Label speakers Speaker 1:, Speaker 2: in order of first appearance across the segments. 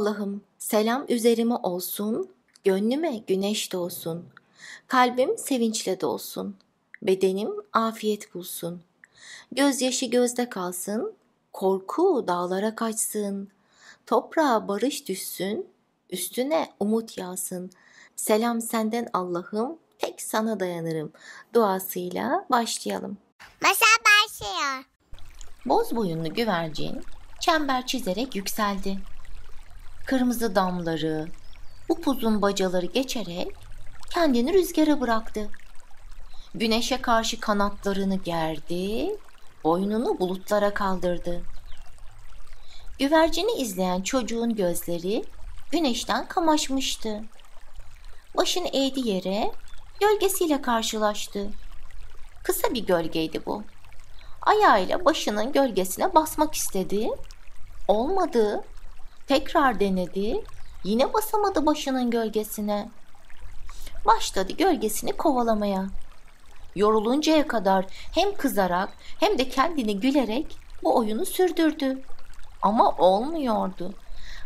Speaker 1: Allah'ım selam üzerime olsun, gönlüme güneş doğsun. Kalbim sevinçle dolsun, bedenim afiyet bulsun. Gözyaşı gözde kalsın, korku dağlara kaçsın. Toprağa barış düşsün, üstüne umut yağsın. Selam senden Allah'ım, tek sana dayanırım. Duasıyla başlayalım.
Speaker 2: Masal başlıyor.
Speaker 1: Boz boyunlu güvercin çember çizerek yükseldi. Kırmızı damları, upuzun bacaları geçerek kendini rüzgara bıraktı. Güneşe karşı kanatlarını gerdi, boynunu bulutlara kaldırdı. Güvercini izleyen çocuğun gözleri güneşten kamaşmıştı. Başını eğdi yere, gölgesiyle karşılaştı. Kısa bir gölgeydi bu. Ayağıyla başının gölgesine basmak istedi. Olmadı. Tekrar denedi. Yine basamadı başının gölgesine. Başladı gölgesini kovalamaya. Yoruluncaya kadar hem kızarak hem de kendini gülerek bu oyunu sürdürdü. Ama olmuyordu.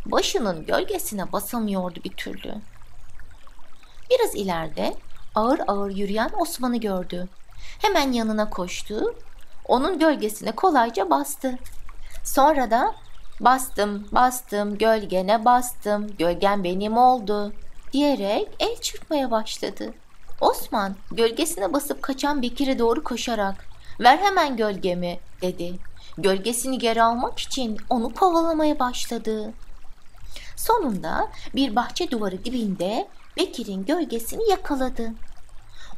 Speaker 1: Başının gölgesine basamıyordu bir türlü. Biraz ileride ağır ağır yürüyen Osman'ı gördü. Hemen yanına koştu. Onun gölgesine kolayca bastı. Sonra da bastım, bastım, gölgene bastım, gölgen benim oldu diyerek el çırpmaya başladı. Osman gölgesine basıp kaçan Bekir'e doğru koşarak ver hemen gölgemi dedi. Gölgesini geri almak için onu kovalamaya başladı. Sonunda bir bahçe duvarı dibinde Bekir'in gölgesini yakaladı.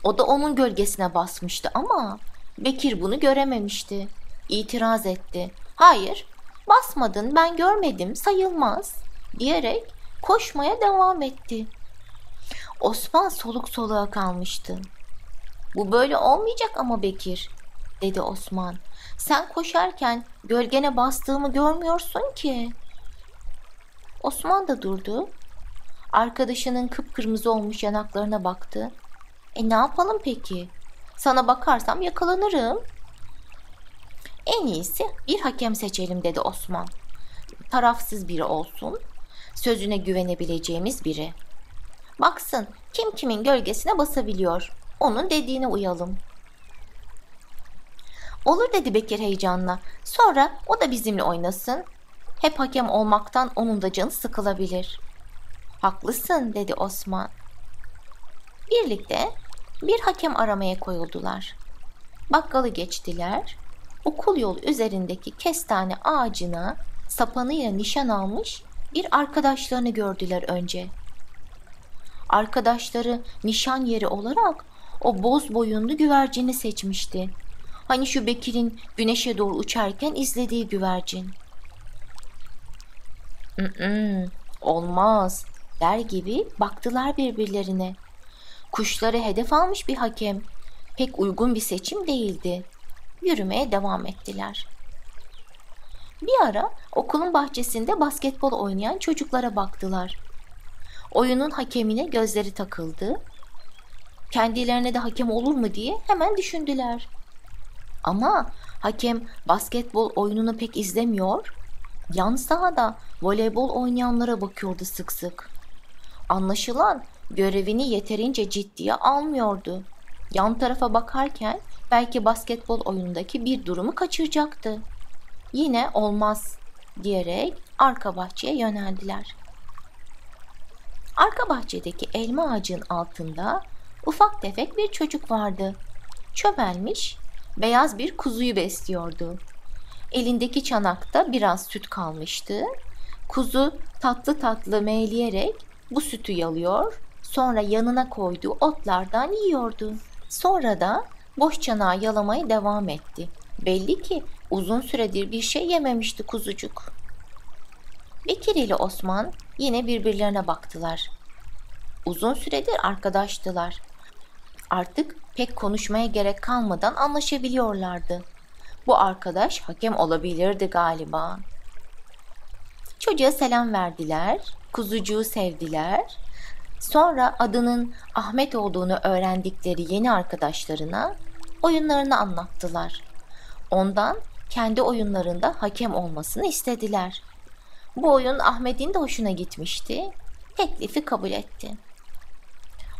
Speaker 1: O da onun gölgesine basmıştı ama Bekir bunu görememişti. İtiraz etti. Hayır, basmadın ben görmedim sayılmaz diyerek koşmaya devam etti. Osman soluk soluğa kalmıştı. Bu böyle olmayacak ama Bekir dedi Osman. Sen koşarken gölgene bastığımı görmüyorsun ki. Osman da durdu. Arkadaşının kıpkırmızı olmuş yanaklarına baktı. E ne yapalım peki? Sana bakarsam yakalanırım. En iyisi bir hakem seçelim dedi Osman. Tarafsız biri olsun. Sözüne güvenebileceğimiz biri. Baksın kim kimin gölgesine basabiliyor. Onun dediğine uyalım. Olur dedi Bekir heyecanla. Sonra o da bizimle oynasın. Hep hakem olmaktan onun da canı sıkılabilir. Haklısın dedi Osman. Birlikte bir hakem aramaya koyuldular. Bakkalı geçtiler. Okul yolu üzerindeki kestane ağacına sapanıyla nişan almış bir arkadaşlarını gördüler önce. Arkadaşları nişan yeri olarak o boz boyunlu güvercini seçmişti. Hani şu Bekir'in güneşe doğru uçarken izlediği güvercin. "Mm-mm, olmaz der gibi baktılar birbirlerine. Kuşları hedef almış bir hakem. Pek uygun bir seçim değildi. Yürümeye devam ettiler. Bir ara okulun bahçesinde basketbol oynayan çocuklara baktılar. Oyunun hakemine gözleri takıldı. Kendilerine de hakem olur mu diye hemen düşündüler. Ama hakem basketbol oyununu pek izlemiyor. Yan sahada voleybol oynayanlara bakıyordu sık sık. Anlaşılan görevini yeterince ciddiye almıyordu. Yan tarafa bakarken belki basketbol oyunundaki bir durumu kaçıracaktı. Yine olmaz diyerek arka bahçeye yöneldiler. Arka bahçedeki elma ağacın altında ufak tefek bir çocuk vardı. Çömelmiş, beyaz bir kuzuyu besliyordu. Elindeki çanakta biraz süt kalmıştı. Kuzu tatlı tatlı meyleyerek bu sütü yalıyor, sonra yanına koyduğu otlardan yiyordu. Sonra da boş çanağı yalamaya devam etti. Belli ki uzun süredir bir şey yememişti kuzucuk. Bekir ile Osman yine birbirlerine baktılar. Uzun süredir arkadaştılar. Artık pek konuşmaya gerek kalmadan anlaşabiliyorlardı. Bu arkadaş hakem olabilirdi galiba. Çocuğa selam verdiler, kuzucuğu sevdiler. Sonra adının Ahmet olduğunu öğrendikleri yeni arkadaşlarına oyunlarını anlattılar. Ondan kendi oyunlarında hakem olmasını istediler. Bu oyun Ahmet'in de hoşuna gitmişti. Teklifi kabul etti.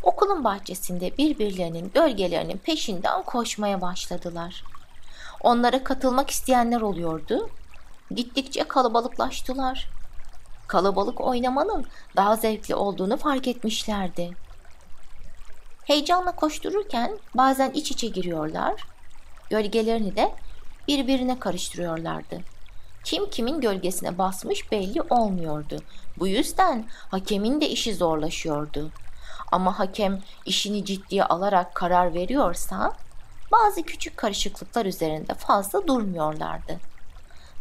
Speaker 1: Okulun bahçesinde birbirlerinin gölgelerinin peşinden koşmaya başladılar. Onlara katılmak isteyenler oluyordu. Gittikçe kalabalıklaştılar. Kalabalık oynamanın daha zevkli olduğunu fark etmişlerdi. Heyecanla koştururken bazen iç içe giriyorlar, gölgelerini de birbirine karıştırıyorlardı. Kim kimin gölgesine basmış belli olmuyordu. Bu yüzden hakemin de işi zorlaşıyordu. Ama hakem işini ciddiye alarak karar veriyorsa bazı küçük karışıklıklar üzerinde fazla durmuyorlardı.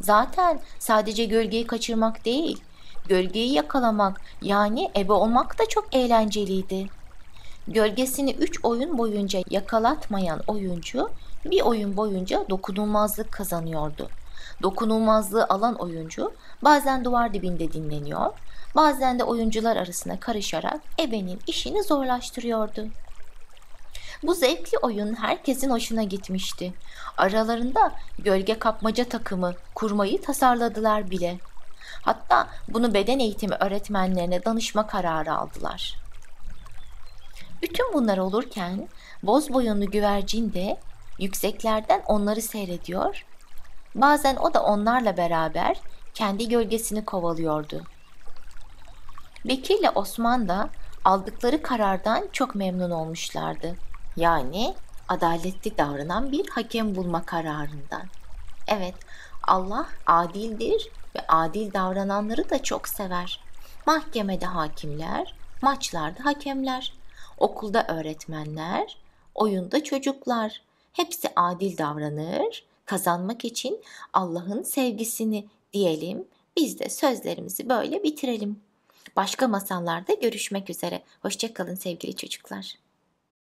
Speaker 1: Zaten sadece gölgeyi kaçırmak değil, gölgeyi yakalamak yani ebe olmak da çok eğlenceliydi. Gölgesini 3 oyun boyunca yakalatmayan oyuncu bir oyun boyunca dokunulmazlık kazanıyordu. Dokunulmazlığı alan oyuncu bazen duvar dibinde dinleniyor, bazen de oyuncular arasına karışarak ebenin işini zorlaştırıyordu. Bu zevkli oyun herkesin hoşuna gitmişti. Aralarında gölge kapmaca takımı kurmayı tasarladılar bile. Hatta bunu beden eğitimi öğretmenlerine danışma kararı aldılar. Bütün bunlar olurken boz boyunlu güvercin de yükseklerden onları seyrediyor. Bazen o da onlarla beraber kendi gölgesini kovalıyordu. Bekir ile Osman da aldıkları karardan çok memnun olmuşlardı. Yani adaletli davranan bir hakem bulma kararından. Evet, Allah adildir ve adil davrananları da çok sever. Mahkemede hakimler, maçlarda hakemler, okulda öğretmenler, oyunda çocuklar. Hepsi adil davranır, kazanmak için Allah'ın sevgisini diyelim. Biz de sözlerimizi böyle bitirelim. Başka masallarda görüşmek üzere. Hoşçakalın sevgili çocuklar.